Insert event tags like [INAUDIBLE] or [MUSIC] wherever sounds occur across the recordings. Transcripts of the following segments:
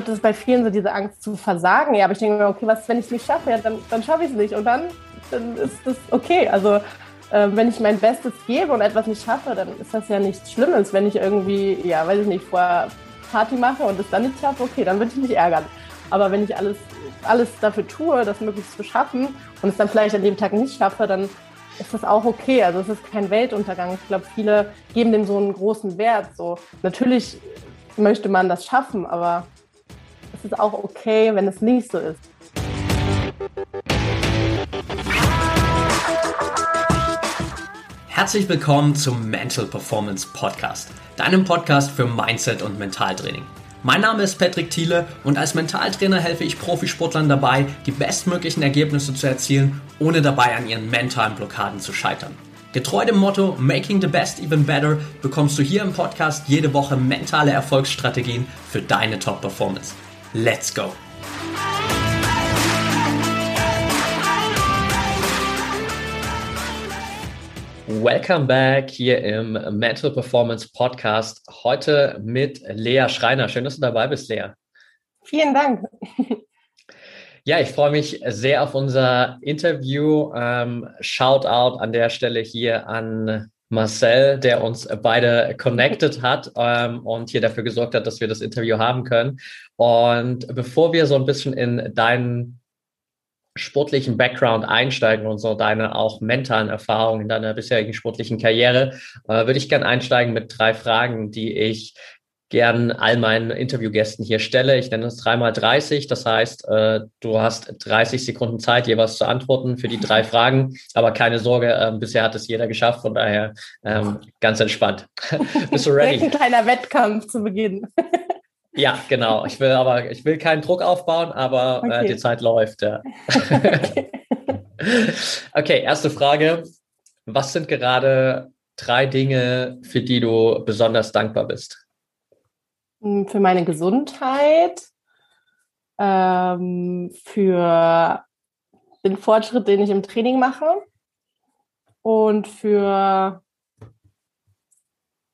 glaube, das ist bei vielen so diese Angst zu versagen. Ja, aber ich denke mir, okay, was, wenn ich es nicht schaffe, ja, dann, dann schaffe ich es nicht. Und dann, dann ist das okay. Also äh, wenn ich mein Bestes gebe und etwas nicht schaffe, dann ist das ja nichts Schlimmes. Wenn ich irgendwie, ja, weiß ich nicht, vorher Party mache und es dann nicht schaffe, okay, dann würde ich mich ärgern. Aber wenn ich alles, alles dafür tue, das möglichst zu schaffen und es dann vielleicht an dem Tag nicht schaffe, dann ist das auch okay. Also es ist kein Weltuntergang. Ich glaube, viele geben dem so einen großen Wert. So natürlich möchte man das schaffen, aber es ist auch okay, wenn es nicht so ist. Herzlich willkommen zum Mental Performance Podcast, deinem Podcast für Mindset und Mentaltraining. Mein Name ist Patrick Thiele und als Mentaltrainer helfe ich Profisportlern dabei, die bestmöglichen Ergebnisse zu erzielen, ohne dabei an ihren mentalen Blockaden zu scheitern. Getreu dem Motto Making the Best Even Better bekommst du hier im Podcast jede Woche mentale Erfolgsstrategien für deine Top-Performance. Let's go! Welcome back hier im Mental Performance Podcast. Heute mit Lea Schreiner. Schön, dass du dabei bist, Lea. Vielen Dank. Ja, ich freue mich sehr auf unser Interview. Ähm, Shoutout an der Stelle hier an Marcel, der uns beide connected hat ähm, und hier dafür gesorgt hat, dass wir das Interview haben können. Und bevor wir so ein bisschen in deinen sportlichen Background einsteigen und so deine auch mentalen Erfahrungen in deiner bisherigen sportlichen Karriere, äh, würde ich gerne einsteigen mit drei Fragen, die ich gern all meinen Interviewgästen hier stelle. Ich nenne das dreimal 30. Das heißt, äh, du hast 30 Sekunden Zeit, jeweils zu antworten für die drei [LAUGHS] Fragen. Aber keine Sorge, äh, bisher hat es jeder geschafft. Von daher ähm, ganz entspannt. [LAUGHS] Bist du ready? Ein kleiner Wettkampf zu Beginn. [LAUGHS] Ja, genau. Ich will aber, ich will keinen Druck aufbauen, aber äh, okay. äh, die Zeit läuft. Ja. okay. okay, erste Frage. Was sind gerade drei Dinge, für die du besonders dankbar bist? Für meine Gesundheit, ähm, für den Fortschritt, den ich im Training mache und für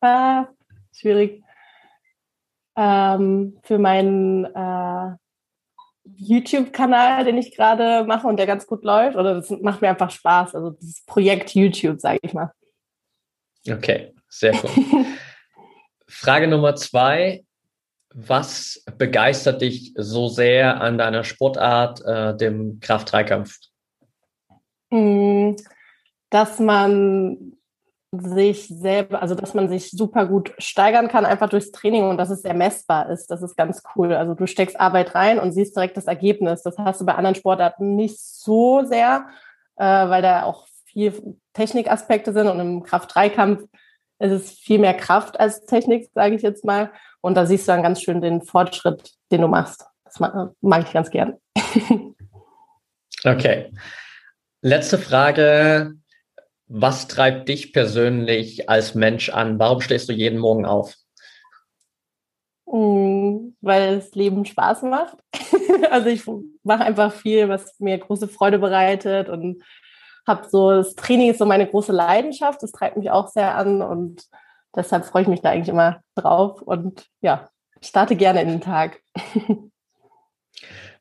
äh, schwierig ähm, für meinen äh, YouTube-Kanal, den ich gerade mache und der ganz gut läuft. Oder das macht mir einfach Spaß. Also dieses Projekt YouTube, sage ich mal. Okay, sehr cool. [LAUGHS] Frage Nummer zwei. Was begeistert dich so sehr an deiner Sportart, äh, dem Kraft-Dreikampf? Hm, dass man sich selber, also dass man sich super gut steigern kann, einfach durchs Training und dass es sehr messbar ist. Das ist ganz cool. Also du steckst Arbeit rein und siehst direkt das Ergebnis. Das hast du bei anderen Sportarten nicht so sehr, äh, weil da auch viel Technikaspekte sind und im Kraft-3-Kampf ist es viel mehr Kraft als Technik, sage ich jetzt mal. Und da siehst du dann ganz schön den Fortschritt, den du machst. Das mag, mag ich ganz gern. [LAUGHS] okay. Letzte Frage was treibt dich persönlich als Mensch an? Warum stehst du jeden Morgen auf? Mm, weil das Leben Spaß macht. [LAUGHS] also ich mache einfach viel, was mir große Freude bereitet und habe so, das Training ist so meine große Leidenschaft, das treibt mich auch sehr an und deshalb freue ich mich da eigentlich immer drauf und ja, starte gerne in den Tag. [LAUGHS]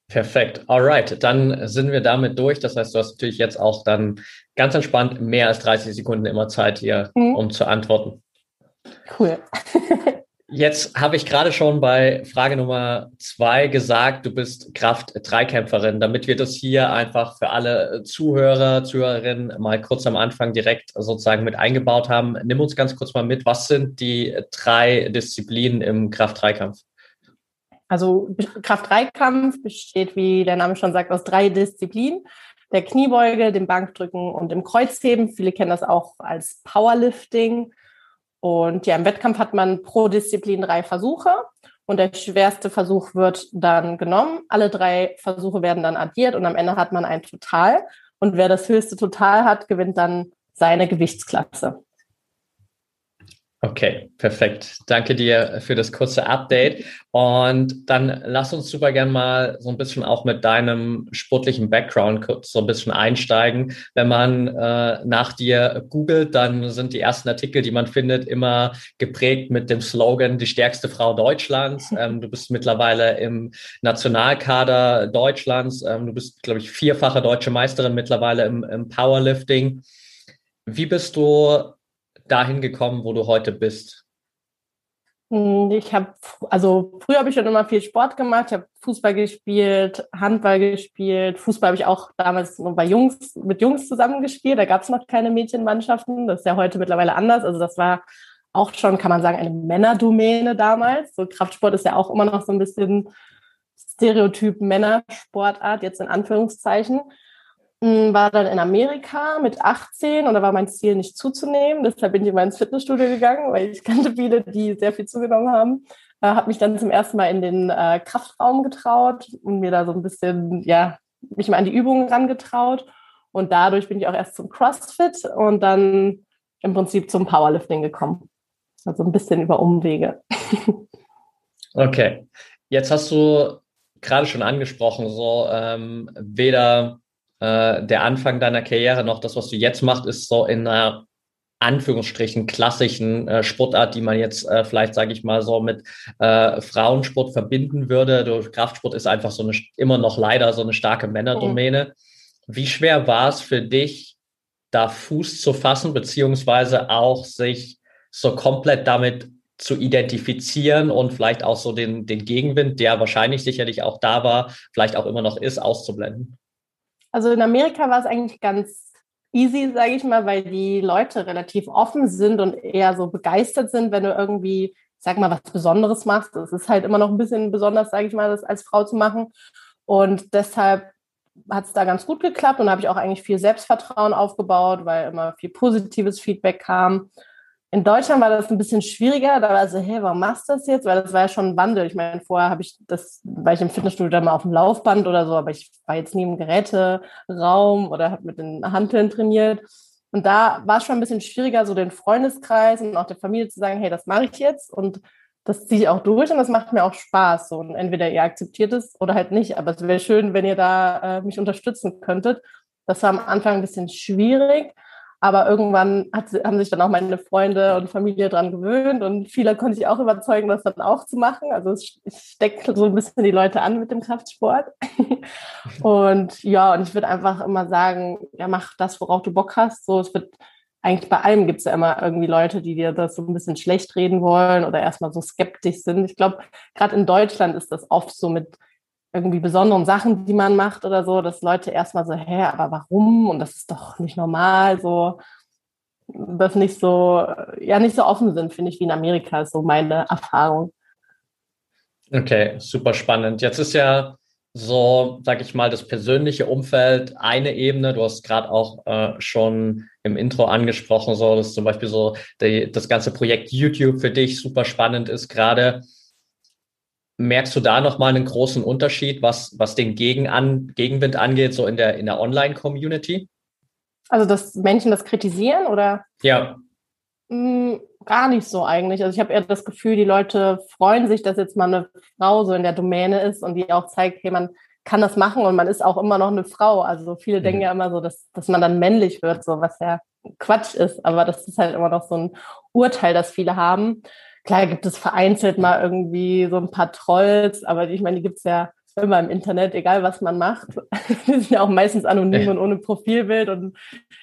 Perfekt. Alright, dann sind wir damit durch. Das heißt, du hast natürlich jetzt auch dann ganz entspannt mehr als 30 Sekunden immer Zeit hier, mhm. um zu antworten. Cool. [LAUGHS] Jetzt habe ich gerade schon bei Frage Nummer zwei gesagt, du bist Kraft-Dreikämpferin. Damit wir das hier einfach für alle Zuhörer, Zuhörerinnen mal kurz am Anfang direkt sozusagen mit eingebaut haben, nimm uns ganz kurz mal mit. Was sind die drei Disziplinen im Kraft-Dreikampf? Also Kraft-3-Kampf besteht, wie der Name schon sagt, aus drei Disziplinen. Der Kniebeuge, dem Bankdrücken und dem Kreuzheben. Viele kennen das auch als Powerlifting. Und ja, im Wettkampf hat man pro Disziplin drei Versuche. Und der schwerste Versuch wird dann genommen. Alle drei Versuche werden dann addiert und am Ende hat man ein Total. Und wer das höchste Total hat, gewinnt dann seine Gewichtsklasse. Okay, perfekt. Danke dir für das kurze Update. Und dann lass uns super gern mal so ein bisschen auch mit deinem sportlichen Background kurz so ein bisschen einsteigen. Wenn man äh, nach dir googelt, dann sind die ersten Artikel, die man findet, immer geprägt mit dem Slogan die stärkste Frau Deutschlands. [LAUGHS] Ähm, du bist mittlerweile im Nationalkader Deutschlands. Ähm, du bist, glaube ich, vierfache deutsche Meisterin mittlerweile im, im Powerlifting. Wie bist du dahin gekommen, wo du heute bist? Hm, ich habe, also früher habe ich schon immer viel Sport gemacht. Ich habe Fußball gespielt, Handball gespielt. Fußball habe ich auch damals nur bei Jungs, mit Jungs zusammengespielt. Da gab es noch keine Mädchenmannschaften. Das ist ja heute mittlerweile anders. Also das war auch schon, kann man sagen, eine Männerdomäne damals. So Kraftsport ist ja auch immer noch so ein bisschen Stereotyp Männersportart, jetzt in Anführungszeichen. Hm, war dann in Amerika mit 18 und da war mein Ziel nicht zuzunehmen. Deshalb bin ich immer ins Fitnessstudio gegangen, weil ich [LAUGHS] kannte viele, die sehr viel zugenommen haben. Äh, habe mich dann zum ersten Mal in den äh, Kraftraum getraut und mir da so ein bisschen, ja, mich mal an die Übungen rangetraut. Und dadurch bin ich auch erst zum CrossFit und dann im Prinzip zum Powerlifting gekommen. Also ein bisschen über Umwege. [LAUGHS] okay. Jetzt hast du gerade schon angesprochen, so ähm, weder äh, der Anfang deiner Karriere noch das, was du jetzt machst, ist so in einer Anführungsstrichen klassischen äh, Sportart, die man jetzt äh, vielleicht, sage ich mal, so mit äh, Frauensport verbinden würde. Du, Kraftsport ist einfach so eine, immer noch leider so eine starke Männerdomäne. Mhm. Wie schwer war es für dich, da Fuß zu fassen, beziehungsweise auch sich so komplett damit zu identifizieren und vielleicht auch so den, den Gegenwind, der wahrscheinlich sicherlich auch da war, vielleicht auch immer noch ist, auszublenden? Also in Amerika war es eigentlich ganz easy, sage ich mal, weil die Leute relativ offen sind und eher so begeistert sind, wenn du irgendwie, sag mal, was Besonderes machst. Es ist halt immer noch ein bisschen besonders, sage ich mal, das als Frau zu machen. Und deshalb hat es da ganz gut geklappt und habe ich auch eigentlich viel Selbstvertrauen aufgebaut, weil immer viel positives Feedback kam. In Deutschland war das ein bisschen schwieriger. Da war so, hey, warum machst du das jetzt? Weil das war ja schon ein Wandel. Ich meine, vorher habe ich das, war ich im Fitnessstudio dann mal auf dem Laufband oder so, aber ich war jetzt nie im Geräteraum oder habe mit den Hanteln trainiert. Und da war es schon ein bisschen schwieriger, so den Freundeskreis und auch der Familie zu sagen, hey, das mache ich jetzt und das ziehe ich auch durch und das macht mir auch Spaß. So, und entweder ihr akzeptiert es oder halt nicht. Aber es wäre schön, wenn ihr da äh, mich unterstützen könntet. Das war am Anfang ein bisschen schwierig. Aber irgendwann hat, haben sich dann auch meine Freunde und Familie dran gewöhnt und viele konnte ich auch überzeugen, das dann auch zu machen. Also ich stecke so ein bisschen die Leute an mit dem Kraftsport. [LAUGHS] und ja, und ich würde einfach immer sagen, ja, mach das, worauf du Bock hast. So, es wird eigentlich bei allem gibt es ja immer irgendwie Leute, die dir das so ein bisschen schlecht reden wollen oder erstmal so skeptisch sind. Ich glaube, gerade in Deutschland ist das oft so mit irgendwie besonderen Sachen, die man macht oder so, dass Leute erstmal so, hä, aber warum? Und das ist doch nicht normal, so, dass nicht so, ja, nicht so offen sind, finde ich, wie in Amerika, ist so meine Erfahrung. Okay, super spannend. Jetzt ist ja so, sag ich mal, das persönliche Umfeld eine Ebene. Du hast gerade auch äh, schon im Intro angesprochen, so dass zum Beispiel so die, das ganze Projekt YouTube für dich super spannend ist gerade. Merkst du da nochmal einen großen Unterschied, was, was den Gegen an, Gegenwind angeht, so in der, in der Online-Community? Also, dass Menschen das kritisieren oder? Ja. Mm, gar nicht so eigentlich. Also ich habe eher das Gefühl, die Leute freuen sich, dass jetzt mal eine Frau so in der Domäne ist und die auch zeigt, hey, man kann das machen und man ist auch immer noch eine Frau. Also viele mhm. denken ja immer so, dass, dass man dann männlich wird, so was ja Quatsch ist. Aber das ist halt immer noch so ein Urteil, das viele haben. Klar gibt es vereinzelt mal irgendwie so ein paar Trolls, aber ich meine, die gibt es ja immer im Internet, egal was man macht. [LAUGHS] Die sind ja auch meistens anonym und ohne Profilbild und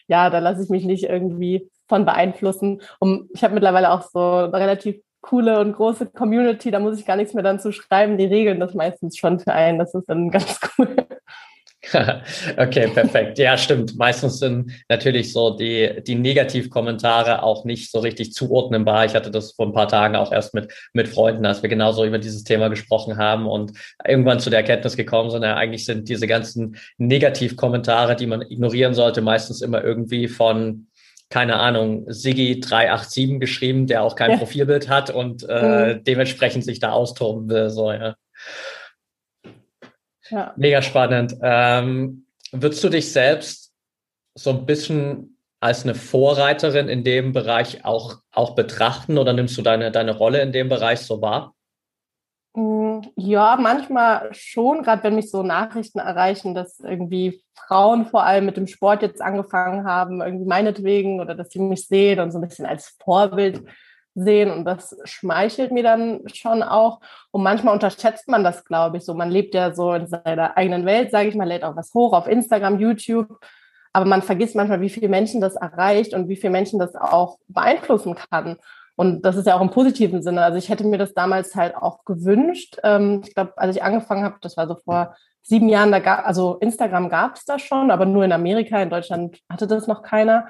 ja, da lasse ich mich nicht irgendwie von beeinflussen. Und ich habe mittlerweile auch so eine relativ coole und große Community, da muss ich gar nichts mehr dann zu schreiben. Die regeln das meistens schon für einen. Das ist dann [LAUGHS] ganz cool. [LAUGHS] okay, perfekt. Ja, stimmt. Meistens sind natürlich so die, die Negativkommentare auch nicht so richtig zuordnenbar. Ich hatte das vor ein paar Tagen auch erst mit, mit Freunden, als wir genauso über dieses Thema gesprochen haben und irgendwann zu der Erkenntnis gekommen sind, ja, eigentlich sind diese ganzen Negativkommentare, die man ignorieren sollte, meistens immer irgendwie von keine Ahnung, Siggi 387 geschrieben, der auch kein ja. Profilbild hat und äh, mhm. dementsprechend sich da austoben will. So, ja. Ja. Mega spannend. Ähm, würdest du dich selbst so ein bisschen als eine Vorreiterin in dem Bereich auch, auch betrachten oder nimmst du deine, deine Rolle in dem Bereich so wahr? Mm, ja, manchmal schon, gerade wenn mich so Nachrichten erreichen, dass irgendwie Frauen vor allem mit dem Sport jetzt angefangen haben, irgendwie meinetwegen oder dass sie mich sehen und so ein bisschen als Vorbild sehen und das schmeichelt mir dann schon auch. Und manchmal unterschätzt man das, glaube ich, so. Man lebt ja so in seiner eigenen Welt, sage ich mal, lädt auch was hoch auf Instagram, YouTube. Aber man vergisst manchmal, wie viele Menschen das erreicht und wie viele Menschen das auch beeinflussen kann. Und das ist ja auch im positiven Sinne. Also ich hätte mir das damals halt auch gewünscht. Ähm, ich glaube, als ich angefangen habe, das war so vor sieben Jahren, da gab, also Instagram gab es da schon, aber nur in Amerika, in Deutschland hatte das noch keiner.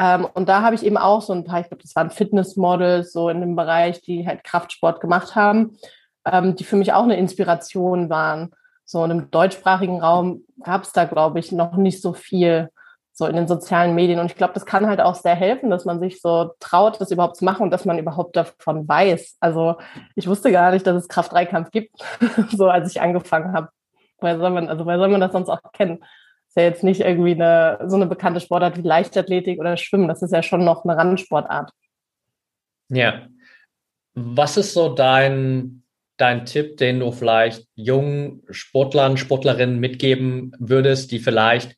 Ähm, und da habe ich eben auch so ein paar, ich glaube, das waren Fitnessmodels so in dem Bereich, die halt Kraftsport gemacht haben, ähm, die für mich auch eine Inspiration waren. So und im deutschsprachigen Raum gab es da, glaube ich, noch nicht so viel so in den sozialen Medien. Und ich glaube, das kann halt auch sehr helfen, dass man sich so traut, das überhaupt zu machen und dass man überhaupt davon weiß. Also ich wusste gar nicht, dass es Kraft-3-Kampf gibt, [LAUGHS] so als ich angefangen habe. Woher soll man, also woher soll man das sonst auch kennen? Ist ja jetzt nicht irgendwie eine, so eine bekannte Sportart wie Leichtathletik oder Schwimmen. Das ist ja schon noch eine Randsportart. Ja. Was ist so dein, dein Tipp, den du vielleicht jungen Sportlern, Sportlerinnen mitgeben würdest, die vielleicht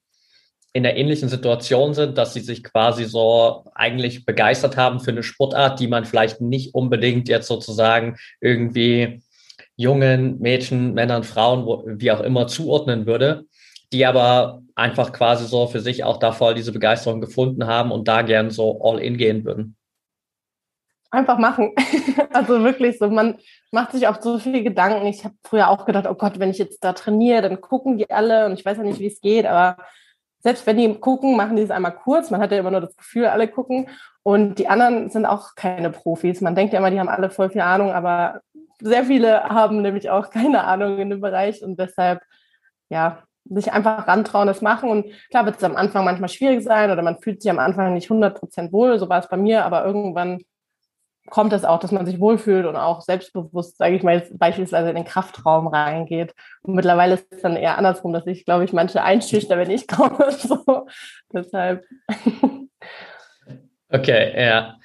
in der ähnlichen Situation sind, dass sie sich quasi so eigentlich begeistert haben für eine Sportart, die man vielleicht nicht unbedingt jetzt sozusagen irgendwie jungen Mädchen, Männern, Frauen, wie auch immer zuordnen würde, die aber einfach quasi so für sich auch da voll diese Begeisterung gefunden haben und da gern so all in gehen würden. Einfach machen. [LAUGHS] also wirklich so, man macht sich oft so viele Gedanken. Ich habe früher auch gedacht, oh Gott, wenn ich jetzt da trainiere, dann gucken die alle und ich weiß ja nicht, wie es geht, aber selbst wenn die gucken, machen die es einmal kurz. Man hat ja immer nur das Gefühl, alle gucken. Und die anderen sind auch keine Profis. Man denkt ja immer, die haben alle voll viel Ahnung, aber sehr viele haben nämlich auch keine Ahnung in dem Bereich und deshalb, ja, sich einfach rantrauen, das machen. Und klar wird es am Anfang manchmal schwierig sein oder man fühlt sich am Anfang nicht 100% wohl. So war es bei mir, aber irgendwann kommt es auch, dass man sich wohlfühlt und auch selbstbewusst, sage ich mal, jetzt beispielsweise in den Kraftraum reingeht. Und mittlerweile ist es dann eher andersrum, dass ich, glaube ich, manche einschüchter, wenn ich [LAUGHS] komme. So. Deshalb. [LAUGHS] Okay, ja.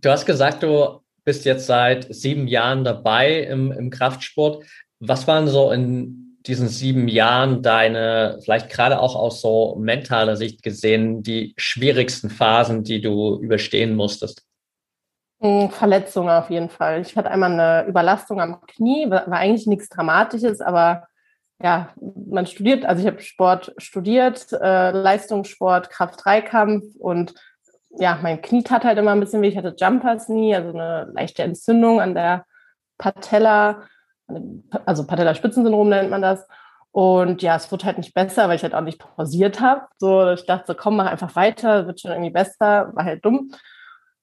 Du hast gesagt, du bist jetzt seit sieben Jahren dabei im, im Kraftsport. Was waren so in diesen sieben Jahren deine, vielleicht gerade auch aus so mentaler Sicht gesehen, die schwierigsten Phasen, die du überstehen musstest? Hm, Verletzungen auf jeden Fall. Ich hatte einmal eine Überlastung am Knie, war eigentlich nichts Dramatisches, aber ja, man studiert, also ich habe Sport studiert, äh, Leistungssport, Kraft-3-Kampf und ja, mein Knie tat halt immer ein bisschen weh. Ich hatte Jumpers nie, also eine leichte Entzündung an der Patella, also Patella-Spitzensyndrom nennt man das. Und ja, es wurde halt nicht besser, weil ich halt auch nicht pausiert habe. So, ich dachte, so, komm, mach einfach weiter, wird schon irgendwie besser, war halt dumm.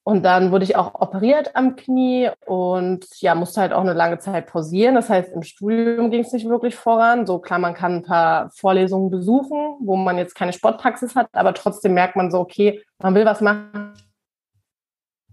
Und dann wurde ich auch operiert am Knie und ja, musste halt auch eine lange Zeit pausieren. Das heißt, im Studium ging es nicht wirklich voran. So klar, man kann ein paar Vorlesungen besuchen, wo man jetzt keine Sportpraxis hat, aber trotzdem merkt man so, okay, man will was machen,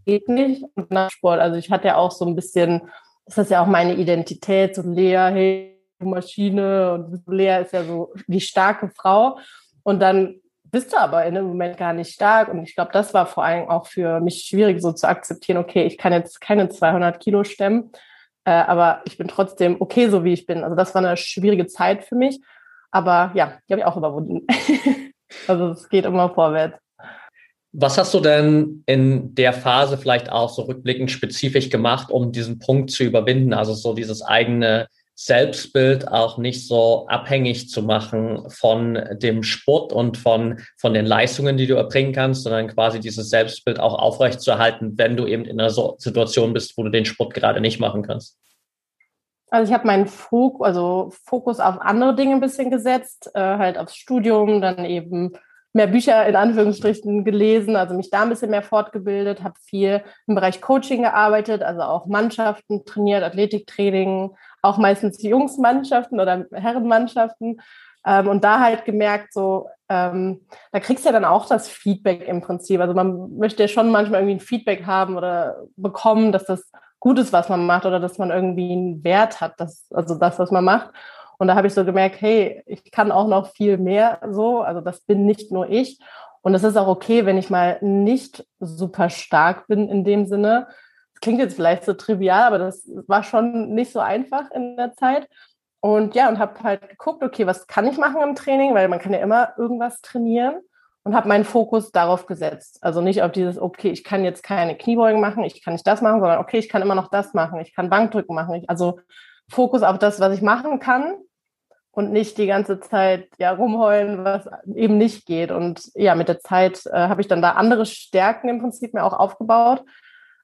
geht nicht. Und nach Sport, also ich hatte ja auch so ein bisschen, das ist ja auch meine Identität, so Lea, hey, Maschine und Lea ist ja so die starke Frau. Und dann bist du aber in dem Moment gar nicht stark. Und ich glaube, das war vor allem auch für mich schwierig, so zu akzeptieren, okay, ich kann jetzt keine 200 Kilo stemmen, äh, aber ich bin trotzdem okay, so wie ich bin. Also das war eine schwierige Zeit für mich. Aber ja, die habe ich auch überwunden. [LAUGHS] also es geht immer vorwärts. Was hast du denn in der Phase vielleicht auch so rückblickend spezifisch gemacht, um diesen Punkt zu überwinden? Also so dieses eigene Selbstbild auch nicht so abhängig zu machen von dem Sport und von, von den Leistungen, die du erbringen kannst, sondern quasi dieses Selbstbild auch aufrechtzuerhalten, wenn du eben in einer Situation bist, wo du den Sport gerade nicht machen kannst. Also ich habe meinen Fokus, also Fokus auf andere Dinge ein bisschen gesetzt, äh, halt aufs Studium, dann eben mehr Bücher in Anführungsstrichen gelesen, also mich da ein bisschen mehr fortgebildet, habe viel im Bereich Coaching gearbeitet, also auch Mannschaften trainiert, Athletiktraining, auch meistens Jungsmannschaften oder Herrenmannschaften. Ähm, und da halt gemerkt, so, ähm, da kriegst du ja dann auch das Feedback im Prinzip. Also man möchte ja schon manchmal irgendwie ein Feedback haben oder bekommen, dass das gut ist, was man macht oder dass man irgendwie einen Wert hat, dass, also das, was man macht. Und da habe ich so gemerkt, hey, ich kann auch noch viel mehr so. Also das bin nicht nur ich. Und es ist auch okay, wenn ich mal nicht super stark bin in dem Sinne. Das klingt jetzt vielleicht so trivial, aber das war schon nicht so einfach in der Zeit. Und ja, und habe halt geguckt, okay, was kann ich machen im Training, weil man kann ja immer irgendwas trainieren und habe meinen Fokus darauf gesetzt. Also nicht auf dieses, okay, ich kann jetzt keine Kniebeugen machen, ich kann nicht das machen, sondern okay, ich kann immer noch das machen, ich kann Bankdrücken machen. Ich, also Fokus auf das, was ich machen kann und nicht die ganze Zeit ja rumheulen, was eben nicht geht. Und ja, mit der Zeit äh, habe ich dann da andere Stärken im Prinzip mir auch aufgebaut.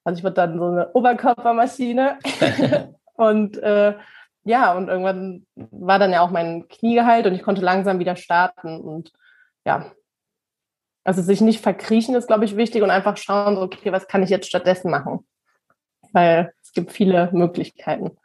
Also ich wurde dann so eine Oberkörpermaschine [LAUGHS] und äh, ja, und irgendwann war dann ja auch mein Knie geheilt und ich konnte langsam wieder starten und ja, also sich nicht verkriechen ist, glaube ich, wichtig und einfach schauen, so, okay, was kann ich jetzt stattdessen machen? Weil es gibt viele Möglichkeiten.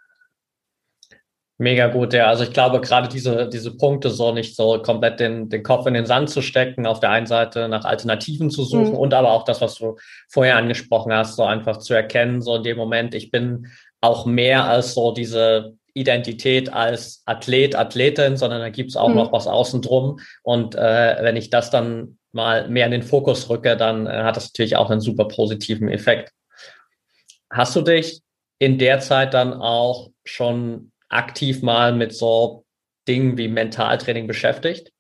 Mega gut, ja. Also ich glaube, gerade diese, diese Punkte, so nicht so komplett den, den Kopf in den Sand zu stecken, auf der einen Seite nach Alternativen zu suchen mhm. und aber auch das, was du vorher angesprochen hast, so einfach zu erkennen, so in dem Moment, ich bin auch mehr als so diese Identität als Athlet, Athletin, sondern da gibt es auch mhm. noch was außen drum. Und äh, wenn ich das dann mal mehr in den Fokus rücke, dann äh, hat das natürlich auch einen super positiven Effekt. Hast du dich in der Zeit dann auch schon aktiv mal mit so Dingen wie Mentaltraining beschäftigt?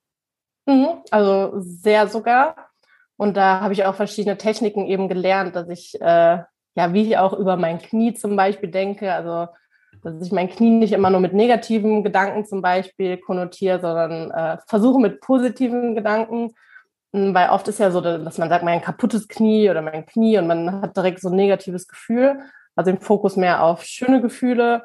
Mhm, also sehr sogar. Und da habe ich auch verschiedene Techniken eben gelernt, dass ich, äh, ja, wie ich auch über mein Knie zum Beispiel denke, also dass ich mein Knie nicht immer nur mit negativen Gedanken zum Beispiel konnotiere, sondern äh, versuche mit positiven Gedanken hm, weil oft ist ja so, dass man sagt, mein kaputtes Knie oder mein Knie und man hat direkt so ein negatives Gefühl. Also den Fokus mehr auf schöne Gefühle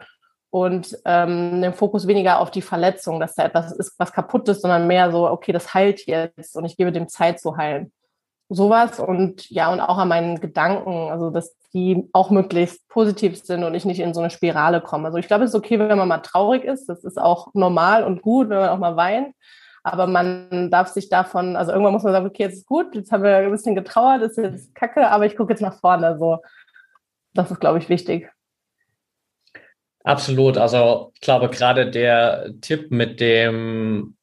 und ähm, den Fokus weniger auf die Verletzung, dass da etwas ist, was kaputt ist, sondern mehr so, okay, das heilt jetzt und ich gebe dem Zeit zu heilen. Sowas und ja, und auch an meinen Gedanken, also dass die auch möglichst positiv sind und ich nicht in so eine Spirale komme. Also ich glaube, es ist okay, wenn man mal traurig ist. Das ist auch normal und gut, wenn man auch mal weint. Aber man darf sich davon, also irgendwann muss man sagen, okay, jetzt ist gut, jetzt haben wir ein bisschen getrauert, ist jetzt kacke, aber ich gucke jetzt nach vorne. So, das ist, glaube ich, wichtig. Absolut. Also ich glaube, gerade der Tipp mit dem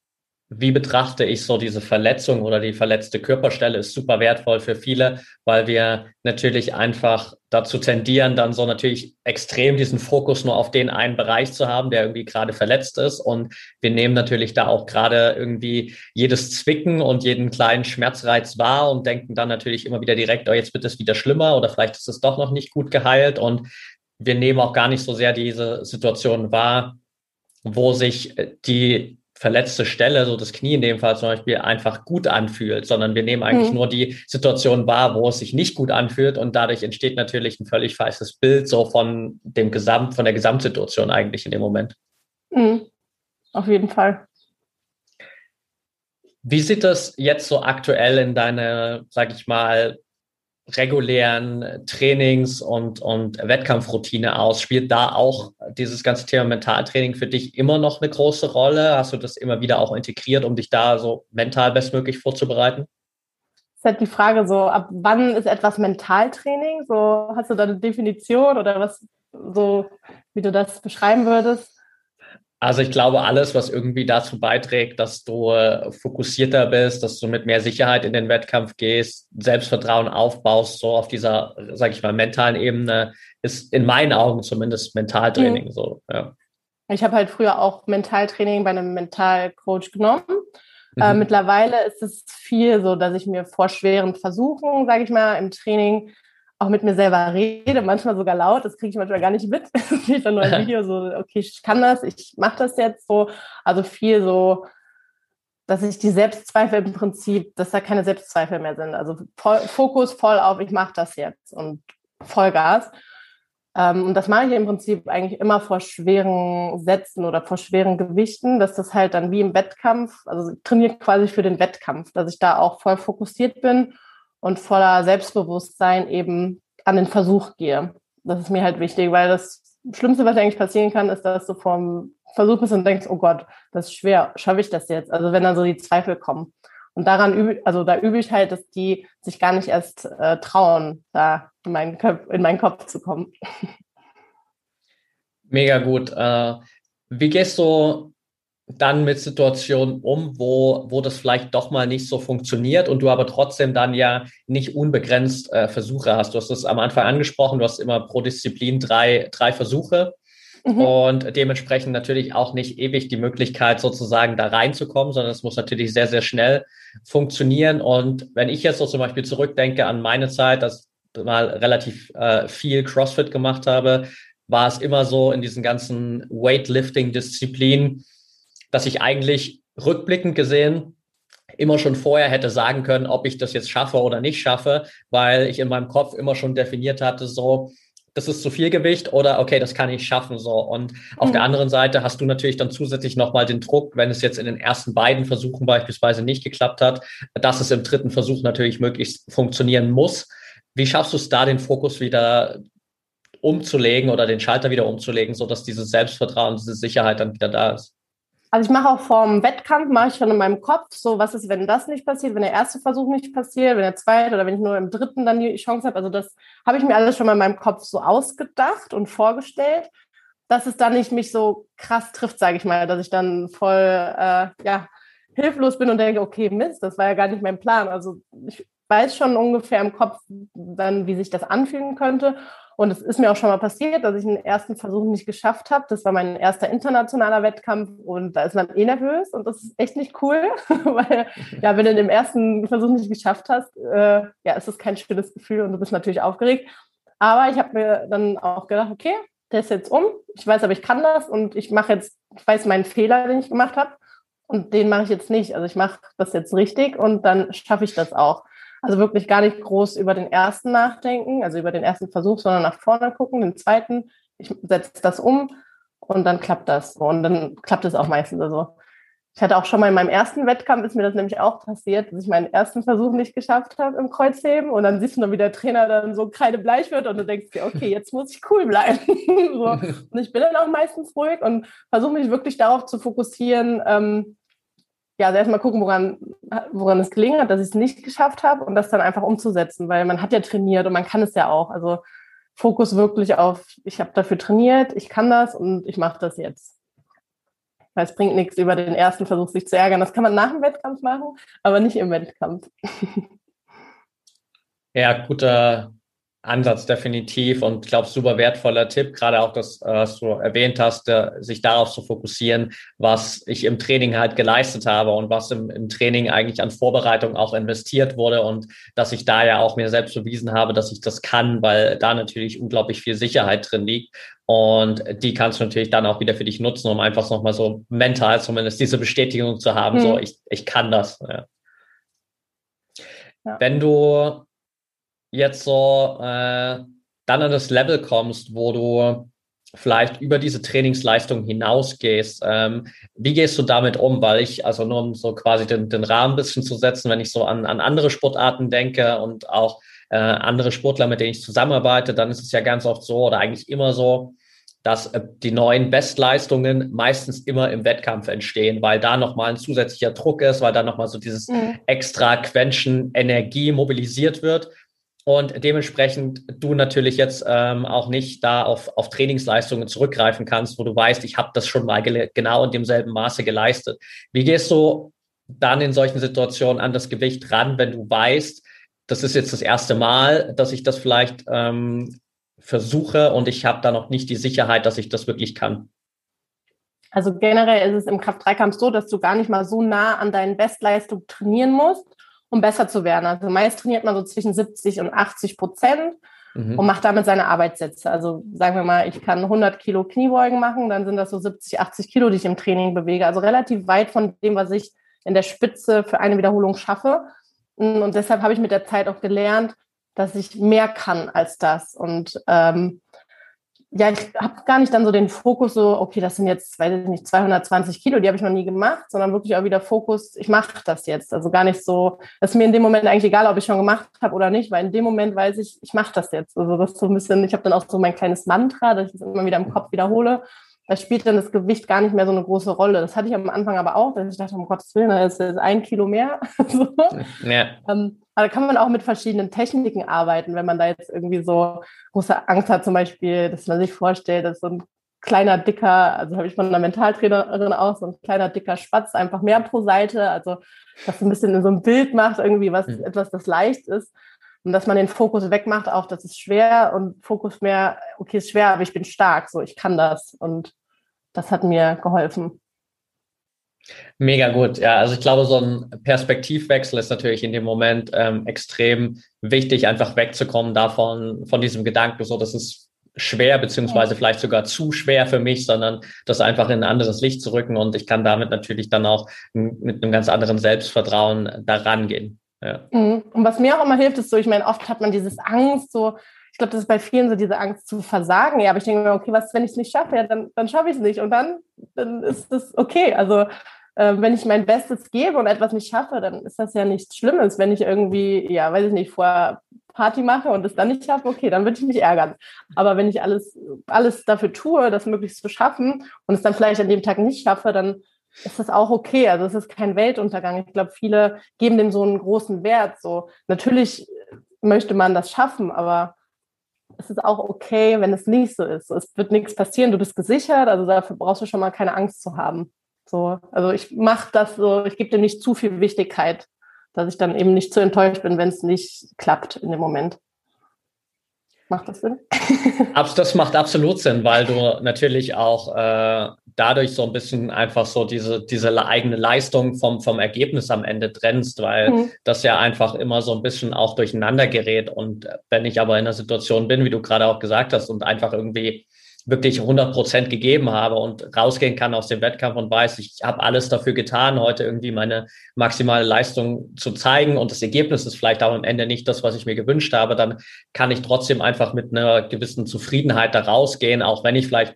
wie betrachte ich so diese Verletzung oder die verletzte Körperstelle ist super wertvoll für viele, weil wir natürlich einfach dazu tendieren, dann so natürlich extrem diesen Fokus nur auf den einen Bereich zu haben, der irgendwie gerade verletzt ist. Und wir nehmen natürlich da auch gerade irgendwie jedes Zwicken und jeden kleinen Schmerzreiz wahr und denken dann natürlich immer wieder direkt, oh, jetzt wird es wieder schlimmer oder vielleicht ist es doch noch nicht gut geheilt. Und wir nehmen auch gar nicht so sehr diese Situation wahr, wo sich die verletzte Stelle, so das Knie in dem Fall zum Beispiel, einfach gut anfühlt, sondern wir nehmen eigentlich mhm. nur die Situation wahr, wo es sich nicht gut anfühlt und dadurch entsteht natürlich ein völlig falsches Bild so von dem Gesamt, von der Gesamtsituation eigentlich in dem Moment. Mhm. Auf jeden Fall. Wie sieht das jetzt so aktuell in deine, sag ich mal, regulären Trainings und, und Wettkampfroutine aus? Spielt da auch dieses ganze Thema Mentaltraining für dich immer noch eine große Rolle? Hast du das immer wieder auch integriert, um dich da so mental bestmöglich vorzubereiten? Das ist halt die Frage so, ab wann ist etwas Mentaltraining? So, hast du da eine Definition oder was so, wie du das beschreiben würdest? Also ich glaube, alles, was irgendwie dazu beiträgt, dass du äh, fokussierter bist, dass du mit mehr Sicherheit in den Wettkampf gehst, Selbstvertrauen aufbaust, so auf dieser, sag ich mal, mentalen Ebene, ist in meinen Augen zumindest Mentaltraining mhm. so. Ja. Ich habe halt früher auch Mentaltraining bei einem Mentalcoach genommen. Äh, mhm. Äh, mittlerweile ist es viel so, dass ich mir vor schweren Versuchen, sage ich mal, im Training auch mit mir selber rede, manchmal sogar laut, das kriege ich manchmal gar nicht mit. [LAUGHS] Das sehe ich dann nur ein [LAUGHS] Video, so, okay, ich kann das, ich mache das jetzt so. Also viel so, dass ich die Selbstzweifel im Prinzip, dass da keine Selbstzweifel mehr sind. Also voll, Fokus voll auf, ich mache das jetzt und Vollgas. Ähm, und das mache ich im Prinzip eigentlich immer vor schweren Sätzen oder vor schweren Gewichten, dass das halt dann wie im Wettkampf, also trainiere quasi für den Wettkampf, dass ich da auch voll fokussiert bin und voller Selbstbewusstsein eben an den Versuch gehe. Das ist mir halt wichtig, weil das Schlimmste, was eigentlich passieren kann, ist, dass du vom Versuch bist und denkst, oh Gott, das ist schwer, schaffe ich das jetzt? Also wenn dann so die Zweifel kommen. Und daran übe, also da übe ich halt, dass die sich gar nicht erst äh, trauen, da in meinen, Köp in meinen Kopf zu kommen. [LAUGHS] Mega gut. Äh, wie gehst du dann mit Situationen um, wo, wo das vielleicht doch mal nicht so funktioniert und du aber trotzdem dann ja nicht unbegrenzt äh, Versuche hast. Du hast es am Anfang angesprochen, du hast immer pro Disziplin drei, drei Versuche mhm. und dementsprechend natürlich auch nicht ewig die Möglichkeit sozusagen da reinzukommen, sondern es muss natürlich sehr, sehr schnell funktionieren. Und wenn ich jetzt so zum Beispiel zurückdenke an meine Zeit, dass mal relativ äh, viel CrossFit gemacht habe, war es immer so in diesen ganzen Weightlifting-Disziplinen, dass ich eigentlich rückblickend gesehen immer schon vorher hätte sagen können, ob ich das jetzt schaffe oder nicht schaffe, weil ich in meinem Kopf immer schon definiert hatte, so, das ist zu viel Gewicht oder okay, das kann ich schaffen, so. Und auf mhm. der anderen Seite hast du natürlich dann zusätzlich nochmal den Druck, wenn es jetzt in den ersten beiden Versuchen beispielsweise nicht geklappt hat, dass es im dritten Versuch natürlich möglichst funktionieren muss. Wie schaffst du es da, den Fokus wieder umzulegen oder den Schalter wieder umzulegen, so dass dieses Selbstvertrauen, diese Sicherheit dann wieder da ist? Also ich mache auch vorm Wettkampf, mache ich schon in meinem Kopf, so was ist, wenn das nicht passiert, wenn der erste Versuch nicht passiert, wenn der zweite oder wenn ich nur im dritten dann die Chance habe. Also das habe ich mir alles schon mal in meinem Kopf so ausgedacht und vorgestellt, dass es dann nicht mich so krass trifft, sage ich mal, dass ich dann voll äh, ja, hilflos bin und denke, okay, Mist, das war ja gar nicht mein Plan. Also ich weiß schon ungefähr im Kopf dann, wie sich das anfühlen könnte. Und es ist mir auch schon mal passiert, dass ich einen ersten Versuch nicht geschafft habe. Das war mein erster internationaler Wettkampf und da ist man eh nervös und das ist echt nicht cool, [LAUGHS] weil ja, wenn du den ersten Versuch nicht geschafft hast, äh, ja, ist das kein schönes Gefühl und du bist natürlich aufgeregt. Aber ich habe mir dann auch gedacht, okay, der ist jetzt um. Ich weiß aber, ich kann das und ich mache jetzt, ich weiß meinen Fehler, den ich gemacht habe und den mache ich jetzt nicht. Also ich mache das jetzt richtig und dann schaffe ich das auch. Also wirklich gar nicht groß über den ersten nachdenken, also über den ersten Versuch, sondern nach vorne gucken, den zweiten, ich setze das um und dann klappt das. Und dann klappt es auch meistens. Also ich hatte auch schon mal in meinem ersten Wettkampf, ist mir das nämlich auch passiert, dass ich meinen ersten Versuch nicht geschafft habe im Kreuzheben und dann siehst du noch, wie der Trainer dann so kreidebleich wird und du denkst dir, okay, jetzt muss ich cool bleiben. [LAUGHS] so. [LAUGHS] Und ich bin dann auch meistens ruhig und versuche mich wirklich darauf zu fokussieren, ähm, ja, also erstmal gucken, woran, woran es gelingen hat, dass ich es nicht geschafft habe und das dann einfach umzusetzen, weil man hat ja trainiert und man kann es ja auch. Also Fokus wirklich auf, ich habe dafür trainiert, ich kann das und ich mache das jetzt. Weil es bringt nichts, über den ersten Versuch sich zu ärgern. Das kann man nach dem Wettkampf machen, aber nicht im Wettkampf. [LAUGHS] Ja, guter, Ansatz definitiv und ich glaube, super wertvoller Tipp, gerade auch das, äh, was du erwähnt hast, sich darauf zu fokussieren, was ich im Training halt geleistet habe und was im, im Training eigentlich an Vorbereitung auch investiert wurde und dass ich da ja auch mir selbst bewiesen habe, dass ich das kann, weil da natürlich unglaublich viel Sicherheit drin liegt und die kannst du natürlich dann auch wieder für dich nutzen, um einfach nochmal so mental zumindest diese Bestätigung zu haben, hm. so ich, ich kann das. Ja. Ja. Wenn du jetzt so äh, dann an das Level kommst, wo du vielleicht über diese Trainingsleistung hinausgehst. Ähm, wie gehst du damit um? Weil ich, also nur um so quasi den, den Rahmen ein bisschen zu setzen, wenn ich so an, an andere Sportarten denke und auch äh, andere Sportler, mit denen ich zusammenarbeite, dann ist es ja ganz oft so oder eigentlich immer so, dass äh, die neuen Bestleistungen meistens immer im Wettkampf entstehen, weil da nochmal ein zusätzlicher Druck ist, weil da nochmal so dieses mhm. extra Quäntchen Energie mobilisiert wird und dementsprechend du natürlich jetzt ähm, auch nicht da auf, auf Trainingsleistungen zurückgreifen kannst, wo du weißt, ich habe das schon mal genau in demselben Maße geleistet. Wie gehst du dann in solchen Situationen an das Gewicht ran, wenn du weißt, das ist jetzt das erste Mal, dass ich das vielleicht ähm, versuche und ich habe da noch nicht die Sicherheit, dass ich das wirklich kann? Also generell ist es im Kraft-3-Kampf so, dass du gar nicht mal so nah an deinen Bestleistungen trainieren musst, um besser zu werden. Also meist trainiert man so zwischen 70 und 80 Prozent mhm. und macht damit seine Arbeitssätze. Also sagen wir mal, ich kann 100 Kilo Kniebeugen machen, dann sind das so 70, 80 Kilo, die ich im Training bewege. Also relativ weit von dem, was ich in der Spitze für eine Wiederholung schaffe. Und deshalb habe ich mit der Zeit auch gelernt, dass ich mehr kann als das. Und ähm, ja, ich habe gar nicht dann so den Fokus so, okay, das sind jetzt, weiß ich nicht, 220 Kilo, die habe ich noch nie gemacht, sondern wirklich auch wieder Fokus, ich mache das jetzt. Also gar nicht so, das ist mir in dem Moment eigentlich egal, ob ich schon gemacht habe oder nicht, weil in dem Moment weiß ich, ich mache das jetzt. Also das ist so ein bisschen, ich habe dann auch so mein kleines Mantra, dass ich das immer wieder im Kopf wiederhole. Da spielt dann das Gewicht gar nicht mehr so eine große Rolle. Das hatte ich am Anfang aber auch, dass ich dachte, um Gottes Willen, das ist ein Kilo mehr. [LAUGHS] so. ja. ähm, aber da kann man auch mit verschiedenen Techniken arbeiten, wenn man da jetzt irgendwie so große Angst hat, zum Beispiel, dass man sich vorstellt, dass so ein kleiner, dicker, also habe ich von einer Mentaltrainerin auch, so ein kleiner, dicker Spatz, einfach mehr pro Seite. Also, dass ein bisschen in so ein Bild macht, irgendwie was, mhm. etwas, das leicht ist. Und dass man den Fokus wegmacht auf, das ist schwer und Fokus mehr, okay, ist schwer, aber ich bin stark, so, ich kann das. Und das hat mir geholfen. Mega gut. Ja, also ich glaube, so ein Perspektivwechsel ist natürlich in dem Moment ähm, extrem wichtig, einfach wegzukommen davon, von diesem Gedanken, so, das ist schwer, beziehungsweise vielleicht sogar zu schwer für mich, sondern das einfach in ein anderes Licht zu rücken und ich kann damit natürlich dann auch mit einem ganz anderen Selbstvertrauen daran gehen. Ja. Mhm. Und was mir auch immer hilft, ist so, ich meine, oft hat man dieses Angst, so, ich glaube, das ist bei vielen so diese Angst zu versagen. Ja, aber ich denke mir, okay, was, wenn ich es nicht schaffe, ja, dann, dann schaffe ich es nicht. Und dann, dann ist das okay. Also äh, wenn ich mein Bestes gebe und etwas nicht schaffe, dann ist das ja nichts Schlimmes. Wenn ich irgendwie, ja, weiß ich nicht, vorher Party mache und es dann nicht schaffe, okay, dann würde ich mich ärgern. Aber wenn ich alles, alles dafür tue, das möglichst zu schaffen und es dann vielleicht an dem Tag nicht schaffe, dann ist das auch okay. Also es ist kein Weltuntergang. Ich glaube, viele geben dem so einen großen Wert. So natürlich möchte man das schaffen, aber es ist auch okay, wenn es nicht so ist. Es wird nichts passieren, du bist gesichert, also dafür brauchst du schon mal keine Angst zu haben. So, also ich mache das so, ich gebe dem nicht zu viel Wichtigkeit, dass ich dann eben nicht zu enttäuscht bin, wenn es nicht klappt in dem Moment. Macht das Sinn? Das macht absolut Sinn, weil du natürlich auch äh, dadurch so ein bisschen einfach so diese, diese eigene Leistung vom, vom Ergebnis am Ende trennst, weil mhm. das ja einfach immer so ein bisschen auch durcheinander gerät. Und wenn ich aber in einer Situation bin, wie du gerade auch gesagt hast, und einfach irgendwie wirklich 100 Prozent gegeben habe und rausgehen kann aus dem Wettkampf und weiß, ich habe alles dafür getan, heute irgendwie meine maximale Leistung zu zeigen und das Ergebnis ist vielleicht auch am Ende nicht das, was ich mir gewünscht habe, dann kann ich trotzdem einfach mit einer gewissen Zufriedenheit da rausgehen, auch wenn ich vielleicht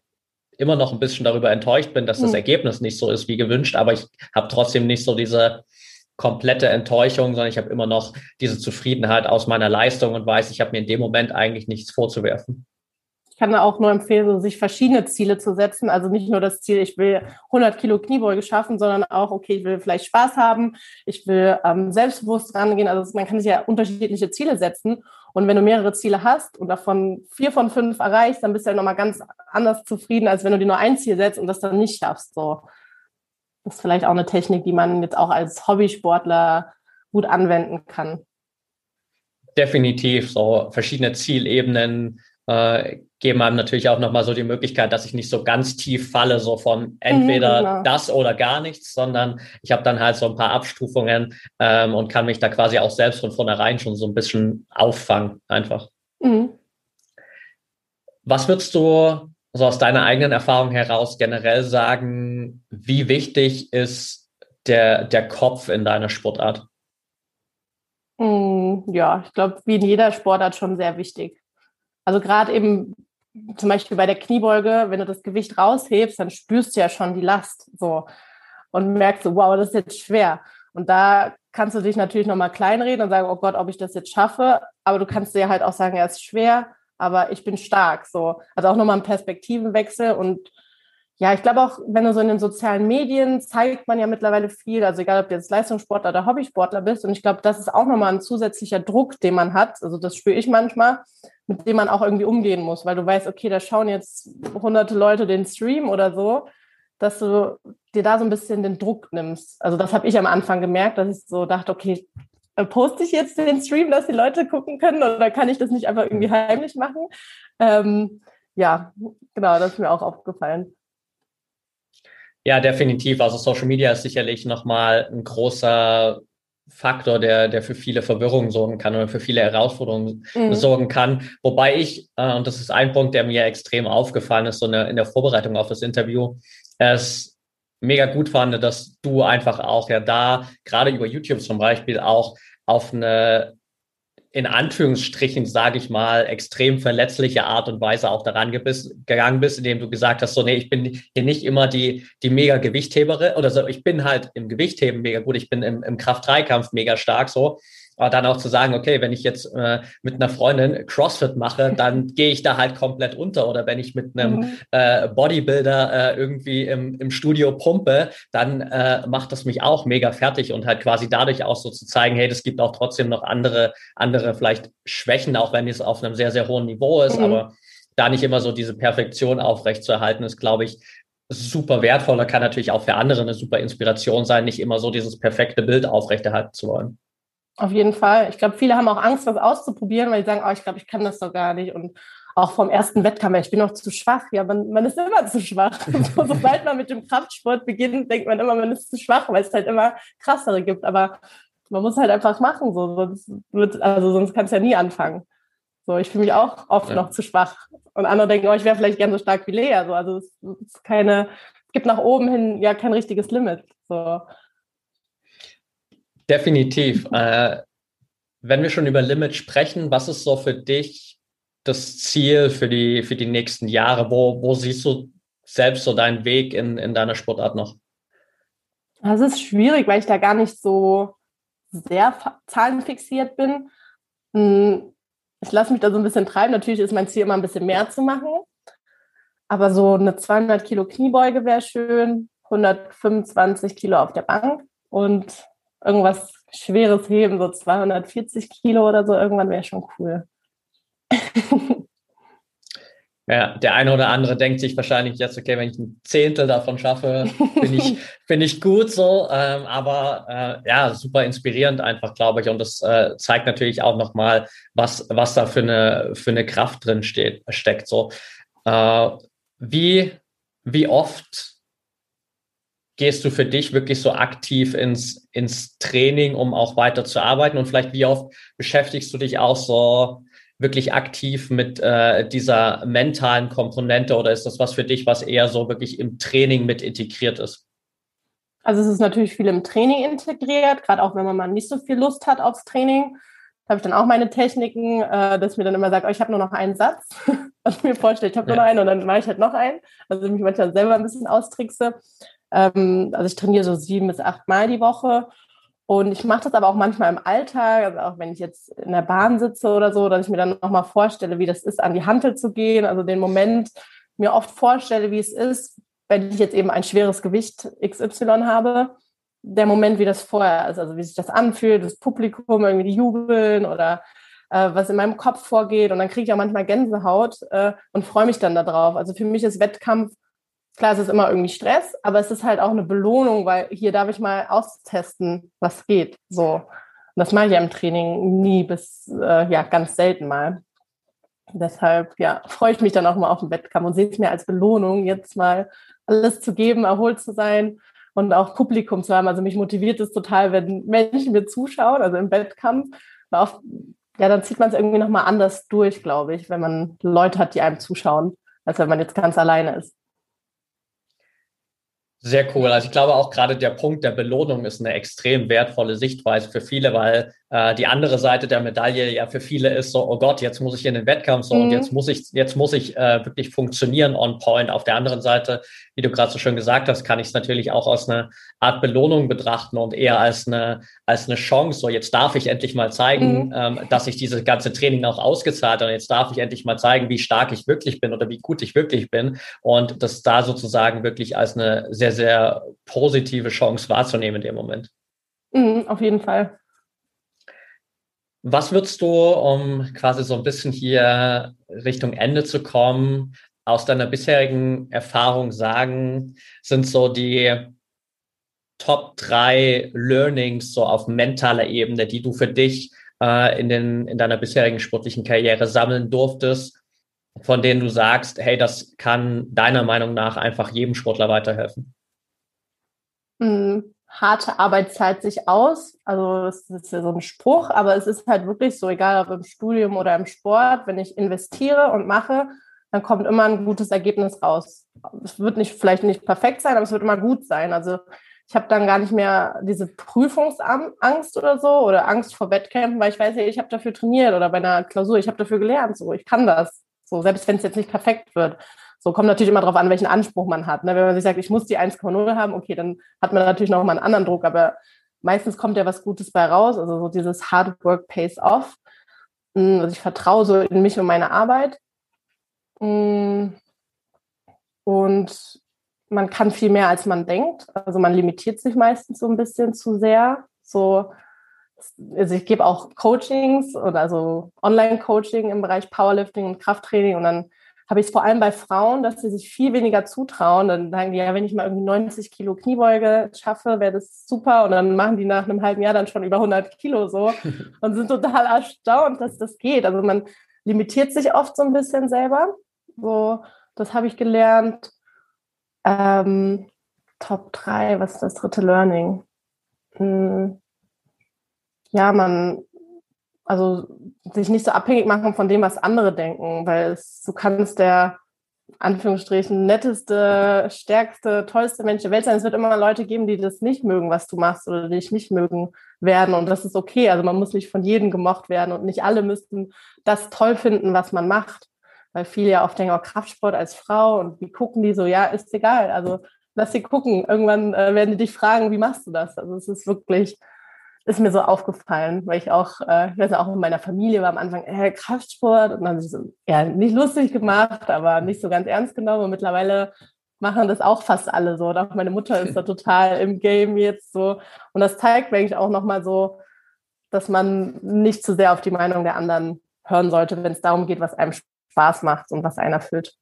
immer noch ein bisschen darüber enttäuscht bin, dass das hm. Ergebnis nicht so ist wie gewünscht, aber ich habe trotzdem nicht so diese komplette Enttäuschung, sondern ich habe immer noch diese Zufriedenheit aus meiner Leistung und weiß, ich habe mir in dem Moment eigentlich nichts vorzuwerfen kann auch nur empfehlen, sich verschiedene Ziele zu setzen. Also nicht nur das Ziel, ich will 100 Kilo Kniebeuge schaffen, sondern auch, okay, ich will vielleicht Spaß haben, ich will ähm, selbstbewusst rangehen. Also man kann sich ja unterschiedliche Ziele setzen. Und wenn du mehrere Ziele hast und davon vier von fünf erreichst, dann bist du ja nochmal ganz anders zufrieden, als wenn du dir nur ein Ziel setzt und das dann nicht schaffst. So. Das ist vielleicht auch eine Technik, die man jetzt auch als Hobbysportler gut anwenden kann. Definitiv, so verschiedene Zielebenen äh, geben einem natürlich auch nochmal so die Möglichkeit, dass ich nicht so ganz tief falle, so von entweder mhm, genau. das oder gar nichts, sondern ich habe dann halt so ein paar Abstufungen ähm, und kann mich da quasi auch selbst von vornherein schon so ein bisschen auffangen, einfach. Mhm. Was würdest du so aus deiner eigenen Erfahrung heraus generell sagen, wie wichtig ist der, der Kopf in deiner Sportart? Mm, ja, ich glaube, wie in jeder Sportart schon sehr wichtig. Also gerade eben zum Beispiel bei der Kniebeuge, wenn du das Gewicht raushebst, dann spürst du ja schon die Last so und merkst so, wow, das ist jetzt schwer. Und da kannst du dich natürlich nochmal kleinreden und sagen, oh Gott, ob ich das jetzt schaffe. Aber du kannst dir halt auch sagen, ja, es ist schwer, aber ich bin stark. So. Also auch nochmal ein Perspektivenwechsel und ja, ich glaube auch, wenn du so in den sozialen Medien zeigt man ja mittlerweile viel, also egal ob du jetzt Leistungssportler oder Hobbysportler bist. Und ich glaube, das ist auch nochmal ein zusätzlicher Druck, den man hat. Also das spüre ich manchmal, mit dem man auch irgendwie umgehen muss, weil du weißt, okay, da schauen jetzt hunderte Leute den Stream oder so, dass du dir da so ein bisschen den Druck nimmst. Also das habe ich am Anfang gemerkt, dass ich so dachte, okay, äh, poste ich jetzt den Stream, dass die Leute gucken können oder kann ich das nicht einfach irgendwie heimlich machen? Ähm, ja, genau, das ist mir auch aufgefallen. Ja, definitiv. Also Social Media ist sicherlich nochmal ein großer Faktor, der, der für viele Verwirrungen sorgen kann oder für viele Herausforderungen mhm. sorgen kann. Wobei ich, äh, und das ist ein Punkt, der mir extrem aufgefallen ist, so eine, in der Vorbereitung auf das Interview, es mega gut fand, dass du einfach auch ja da, gerade über YouTube zum Beispiel, auch auf eine in Anführungsstrichen, sage ich mal, extrem verletzliche Art und Weise auch daran gegangen bist, indem du gesagt hast, so, nee, ich bin hier nicht immer die, die mega Gewichtheberin oder so, ich bin halt im Gewichtheben mega gut, ich bin im, im Kraft-3-Kampf mega stark so, aber dann auch zu sagen, okay, wenn ich jetzt äh, mit einer Freundin CrossFit mache, [LAUGHS] dann gehe ich da halt komplett unter. Oder wenn ich mit einem mhm. äh, Bodybuilder äh, irgendwie im, im Studio pumpe, dann äh, macht das mich auch mega fertig und halt quasi dadurch auch so zu zeigen, hey, das gibt auch trotzdem noch andere, andere vielleicht Schwächen, auch wenn es auf einem sehr, sehr hohen Niveau ist. Mhm. Aber da nicht immer so diese Perfektion aufrechtzuerhalten, ist, glaube ich, super wertvoll und kann natürlich auch für andere eine super Inspiration sein, nicht immer so dieses perfekte Bild aufrechterhalten zu wollen. Auf jeden Fall. Ich glaube, viele haben auch Angst, was auszuprobieren, weil sie sagen, oh, ich glaube, ich kann das doch gar nicht. Und auch vom ersten Wettkampf, ich bin noch zu schwach. Ja, man, man ist immer zu schwach. [LAUGHS] [LAUGHS] so, sobald man mit dem Kraftsport beginnt, denkt man immer, man ist zu schwach, weil es halt immer krassere gibt. Aber man muss halt einfach machen, so, sonst wird, also sonst kannst du ja nie anfangen. So, ich fühle mich auch oft ja. noch zu schwach. Und andere denken, oh, ich wäre vielleicht gern so stark wie Lea. So, also es ist keine, es gibt nach oben hin ja kein richtiges Limit. So. Definitiv. Äh, wenn wir schon über Limit sprechen, was ist so für dich das Ziel für die, für die nächsten Jahre? Wo, wo siehst du selbst so deinen Weg in, in deiner Sportart noch? Das ist schwierig, weil ich da gar nicht so sehr zahlenfixiert bin. Hm, ich lasse mich da so ein bisschen treiben. Natürlich ist mein Ziel immer ein bisschen mehr zu machen. Aber so eine 200 Kilo Kniebeuge wäre schön, 125 Kilo auf der Bank und irgendwas Schweres heben, so 240 Kilo oder so, irgendwann wäre schon cool. [LAUGHS] Ja, der eine oder andere denkt sich wahrscheinlich jetzt, okay, wenn ich ein Zehntel davon schaffe, bin ich, [LAUGHS] bin ich gut so. Ähm, aber äh, ja, super inspirierend einfach, glaube ich. Und das äh, zeigt natürlich auch nochmal, was, was da für eine, für eine Kraft drin steht, steckt. So. Äh, wie, wie oft gehst du für dich wirklich so aktiv ins, ins Training, um auch weiter zu arbeiten? Und vielleicht wie oft beschäftigst du dich auch so wirklich aktiv mit äh, dieser mentalen Komponente oder ist das was für dich, was eher so wirklich im Training mit integriert ist? Also es ist natürlich viel im Training integriert, gerade auch wenn man mal nicht so viel Lust hat aufs Training. Da habe ich dann auch meine Techniken, äh, dass mir dann immer sagt, oh, ich habe nur noch einen Satz, [LAUGHS] was ich mir vorstelle, ich habe nur noch einen und dann mache ich halt noch einen. Also ich mich manchmal selber ein bisschen austrickse. Ähm, also ich trainiere so sieben bis acht Mal die Woche und ich mache das aber auch manchmal im Alltag, also auch wenn ich jetzt in der Bahn sitze oder so, dass ich mir dann nochmal vorstelle, wie das ist, an die Hantel zu gehen. Also den Moment mir oft vorstelle, wie es ist, wenn ich jetzt eben ein schweres Gewicht XY habe. Der Moment, wie das vorher ist, also wie sich das anfühlt, das Publikum irgendwie die jubeln oder äh, was in meinem Kopf vorgeht. Und dann kriege ich auch manchmal Gänsehaut äh, und freue mich dann darauf. Also für mich ist Wettkampf Klar, es ist immer irgendwie Stress, aber es ist halt auch eine Belohnung, weil hier darf ich mal austesten, was geht. So. Und das mache ich ja im Training nie bis, äh, ja, ganz selten mal. Deshalb, ja, freue ich mich dann auch mal auf den Wettkampf und sehe es mir als Belohnung, jetzt mal alles zu geben, erholt zu sein und auch Publikum zu haben. Also mich motiviert es total, wenn Menschen mir zuschauen, also im Wettkampf. Auch, ja, dann zieht man es irgendwie nochmal anders durch, glaube ich, wenn man Leute hat, die einem zuschauen, als wenn man jetzt ganz alleine ist. Sehr cool. Also ich glaube auch gerade der Punkt der Belohnung ist eine extrem wertvolle Sichtweise für viele, weil die andere Seite der Medaille ja für viele ist so, oh Gott, jetzt muss ich in den Wettkampf so mhm. und jetzt muss ich, jetzt muss ich äh, wirklich funktionieren on point. Auf der anderen Seite, wie du gerade so schön gesagt hast, kann ich es natürlich auch aus einer Art Belohnung betrachten und eher als eine, als eine Chance. So, jetzt darf ich endlich mal zeigen, mhm. ähm, dass ich dieses ganze Training auch ausgezahlt habe. Und jetzt darf ich endlich mal zeigen, wie stark ich wirklich bin oder wie gut ich wirklich bin. Und das da sozusagen wirklich als eine sehr, sehr positive Chance wahrzunehmen in dem Moment. Mhm, auf jeden Fall. Was würdest du, um quasi so ein bisschen hier Richtung Ende zu kommen, aus deiner bisherigen Erfahrung sagen, sind so die Top drei Learnings so auf mentaler Ebene, die du für dich äh, in, den, in deiner bisherigen sportlichen Karriere sammeln durftest, von denen du sagst, hey, das kann deiner Meinung nach einfach jedem Sportler weiterhelfen? Mhm. Harte Arbeit zahlt sich aus. Also das ist ja so ein Spruch, aber es ist halt wirklich so, egal ob im Studium oder im Sport, wenn ich investiere und mache, dann kommt immer ein gutes Ergebnis raus. Es wird nicht vielleicht nicht perfekt sein, aber es wird immer gut sein. Also ich habe dann gar nicht mehr diese Prüfungsangst oder so oder Angst vor Wettkämpfen, weil ich weiß ja, ich habe dafür trainiert oder bei einer Klausur, ich habe dafür gelernt, so ich kann das. So selbst wenn es jetzt nicht perfekt wird. So kommt natürlich immer darauf an, welchen Anspruch man hat. Ne? Wenn man sich sagt, ich muss die 1,0 haben, okay, dann hat man natürlich noch mal einen anderen Druck, aber meistens kommt ja was Gutes bei raus. Also so dieses Hard Work pays off. Hm, also ich vertraue so in mich und meine Arbeit. Hm, und man kann viel mehr, als man denkt. Also man limitiert sich meistens so ein bisschen zu sehr. So, also ich gebe auch Coachings oder also Online-Coaching im Bereich Powerlifting und Krafttraining und dann habe ich es vor allem bei Frauen, dass sie sich viel weniger zutrauen. Dann sagen die, ja, wenn ich mal irgendwie 90 Kilo Kniebeuge schaffe, wäre das super. Und dann machen die nach einem halben Jahr dann schon über 100 Kilo so [LAUGHS] und sind total erstaunt, dass das geht. Also man limitiert sich oft so ein bisschen selber. So, das habe ich gelernt. Ähm, Top 3, was ist das dritte Learning? Hm, ja, man, also sich nicht so abhängig machen von dem, was andere denken, weil es, du kannst der Anführungsstrichen netteste, stärkste, tollste Mensch der Welt sein. Es wird immer Leute geben, die das nicht mögen, was du machst oder die dich nicht mögen werden. Und das ist okay. Also man muss nicht von jedem gemocht werden und nicht alle müssten das toll finden, was man macht. Weil viele ja oft denken, oh, Kraftsport als Frau und wie gucken die so, ja, ist egal. Also lass sie gucken. Irgendwann äh, werden die dich fragen, wie machst du das? Also es ist wirklich, ist mir so aufgefallen, weil ich auch, äh, ich weiß nicht, auch in meiner Familie war am Anfang äh, Kraftsport und dann so, ja, nicht lustig gemacht, aber nicht so ganz ernst genommen. Und mittlerweile machen das auch fast alle so. Und auch meine Mutter ist da [LAUGHS] total im Game jetzt so. Und das zeigt mir eigentlich auch nochmal so, dass man nicht zu sehr auf die Meinung der anderen hören sollte, wenn es darum geht, was einem Spaß macht und was einen erfüllt.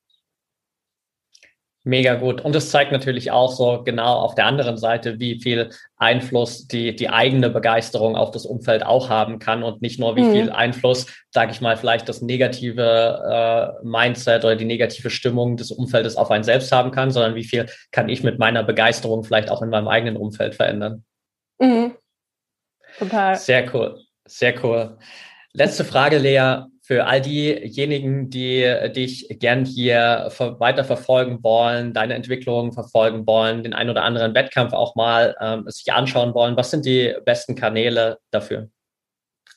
Mega gut. Und es zeigt natürlich auch so genau auf der anderen Seite, wie viel Einfluss die, die eigene Begeisterung auf das Umfeld auch haben kann und nicht nur wie mhm. viel Einfluss, sage ich mal, vielleicht das negative äh, Mindset oder die negative Stimmung des Umfeldes auf einen selbst haben kann, sondern wie viel kann ich mit meiner Begeisterung vielleicht auch in meinem eigenen Umfeld verändern. Mhm. Total. Sehr cool. Sehr cool. Letzte Frage, Lea für all diejenigen, die dich gern hier weiter verfolgen wollen, deine Entwicklung verfolgen wollen, den ein oder anderen Wettkampf auch mal ähm, sich anschauen wollen, was sind die besten Kanäle dafür?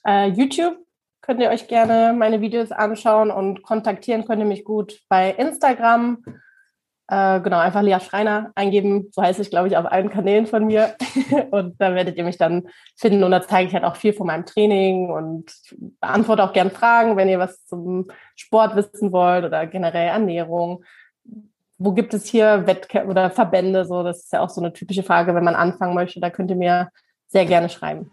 Uh, YouTube könnt ihr euch gerne meine Videos anschauen und kontaktieren könnt ihr mich gut bei Instagram äh, genau, einfach Lea Schreiner eingeben. So heiße ich, glaube ich, auf allen Kanälen von mir. [LAUGHS] und da werdet ihr mich dann finden. Und da zeige ich halt auch viel von meinem Training und beantworte auch gern Fragen, wenn ihr was zum Sport wissen wollt oder generell Ernährung. Wo gibt es hier Wettkämpfe oder Verbände? So, das ist ja auch so eine typische Frage, wenn man anfangen möchte. Da könnt ihr mir sehr gerne schreiben.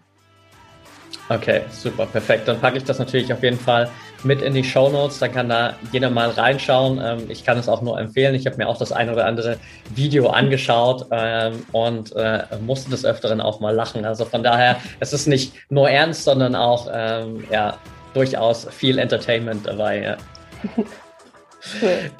Okay, super, perfekt. Dann packe ich das natürlich auf jeden Fall mit in die Show Notes. Dann kann da jeder mal reinschauen. Ähm, ich kann es auch nur empfehlen. Ich habe mir auch das ein oder andere Video angeschaut ähm, und äh, musste des Öfteren auch mal lachen. Also von daher, es ist nicht nur ernst, sondern auch ähm, ja, durchaus viel Entertainment dabei. Ja. [LAUGHS]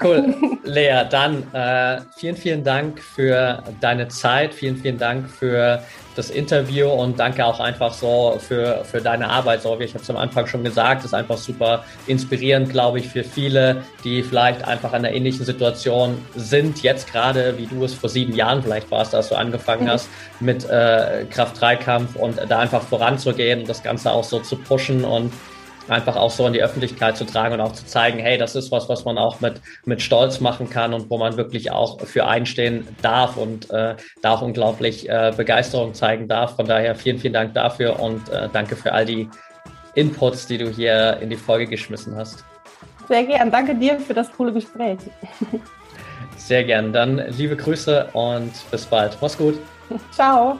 Cool. Lea, dann äh, vielen, vielen Dank für deine Zeit, vielen, vielen Dank für das Interview und danke auch einfach so für, für deine Arbeit. So wie ich habe es am Anfang schon gesagt, ist einfach super inspirierend, glaube ich, für viele, die vielleicht einfach in einer ähnlichen Situation sind, jetzt gerade, wie du es vor sieben Jahren vielleicht warst, als du angefangen mhm. hast mit äh, Kraft-3-Kampf und da einfach voranzugehen und das Ganze auch so zu pushen und einfach auch so in die Öffentlichkeit zu tragen und auch zu zeigen, hey, das ist was, was man auch mit, mit Stolz machen kann und wo man wirklich auch für einstehen darf und äh, da auch unglaublich äh, Begeisterung zeigen darf. Von daher vielen, vielen Dank dafür und äh, danke für all die Inputs, die du hier in die Folge geschmissen hast. Sehr gern. Danke dir für das coole Gespräch. Sehr gern. Dann liebe Grüße und bis bald. Mach's gut. [LAUGHS] Ciao.